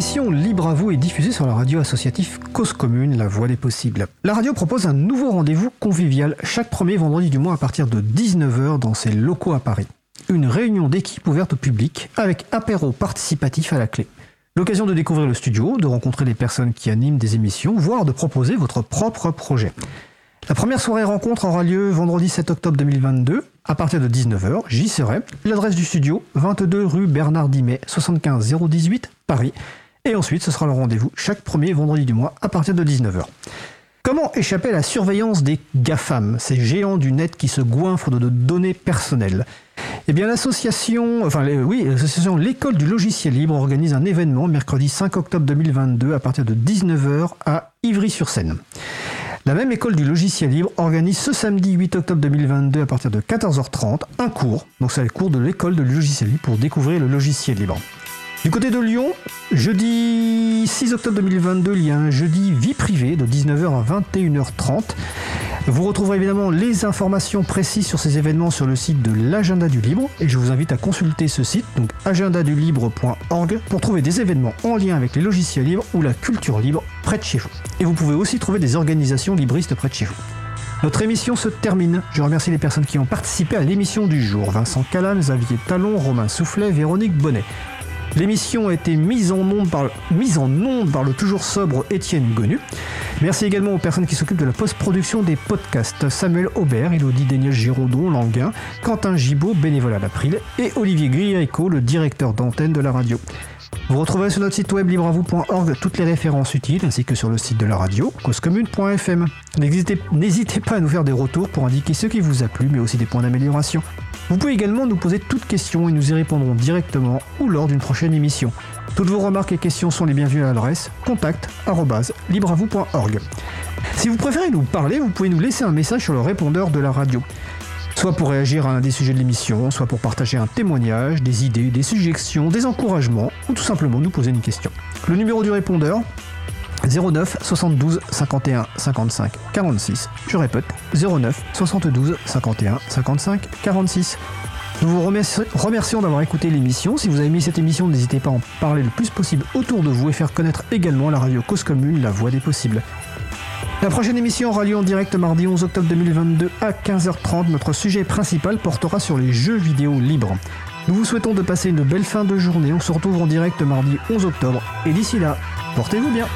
L'émission Libre à vous est diffusée sur la radio associative Cause Commune, la voix des possibles. La radio propose un nouveau rendez-vous convivial chaque premier vendredi du mois à partir de 19h dans ses locaux à Paris. Une réunion d'équipe ouverte au public avec apéro participatif à la clé. L'occasion de découvrir le studio, de rencontrer les personnes qui animent des émissions, voire de proposer votre propre projet. La première soirée rencontre aura lieu vendredi 7 octobre 2022 à partir de 19h. J'y serai. L'adresse du studio 22 rue Bernard Dimet 75 018 Paris. Et ensuite, ce sera le rendez-vous chaque premier vendredi du mois à partir de 19h. Comment échapper à la surveillance des GAFAM, ces géants du net qui se goinfrent de données personnelles? Eh bien, l'association, enfin, oui, l'association L'école du logiciel libre organise un événement mercredi 5 octobre 2022 à partir de 19h à Ivry-sur-Seine. La même école du logiciel libre organise ce samedi 8 octobre 2022 à partir de 14h30 un cours. Donc c'est le cours de l'école de logiciel libre pour découvrir le logiciel libre. Du côté de Lyon, jeudi 6 octobre 2022, il y a un jeudi vie privée de 19h à 21h30. Vous retrouverez évidemment les informations précises sur ces événements sur le site de l'agenda du libre et je vous invite à consulter ce site, donc agendadulibre.org, pour trouver des événements en lien avec les logiciels libres ou la culture libre près de chez vous. Et vous pouvez aussi trouver des organisations libristes près de chez vous. Notre émission se termine. Je remercie les personnes qui ont participé à l'émission du jour. Vincent Callan, Xavier Talon, Romain Soufflet, Véronique Bonnet. L'émission a été mise en onde par, le toujours sobre Étienne Gonu. Merci également aux personnes qui s'occupent de la post-production des podcasts Samuel Aubert, Elodie Daniel Giraudon, Languin, Quentin Gibaud, bénévole à l'April, et Olivier Gririco, le directeur d'antenne de la radio. Vous retrouverez sur notre site web libreavou.org toutes les références utiles ainsi que sur le site de la radio causecommune.fm. N'hésitez pas à nous faire des retours pour indiquer ce qui vous a plu mais aussi des points d'amélioration. Vous pouvez également nous poser toutes questions et nous y répondrons directement ou lors d'une prochaine émission. Toutes vos remarques et questions sont les bienvenues à l'adresse contact@libreavou.org. Si vous préférez nous parler, vous pouvez nous laisser un message sur le répondeur de la radio soit pour réagir à un des sujets de l'émission, soit pour partager un témoignage, des idées, des suggestions, des encouragements, ou tout simplement nous poser une question. Le numéro du répondeur 09 72 51 55 46. Je répète, 09 72 51 55 46. Nous vous remercions d'avoir écouté l'émission. Si vous avez aimé cette émission, n'hésitez pas à en parler le plus possible autour de vous et faire connaître également la radio Cause Commune, la voix des possibles. La prochaine émission aura lieu en direct mardi 11 octobre 2022 à 15h30. Notre sujet principal portera sur les jeux vidéo libres. Nous vous souhaitons de passer une belle fin de journée. On se retrouve en direct mardi 11 octobre. Et d'ici là, portez-vous bien.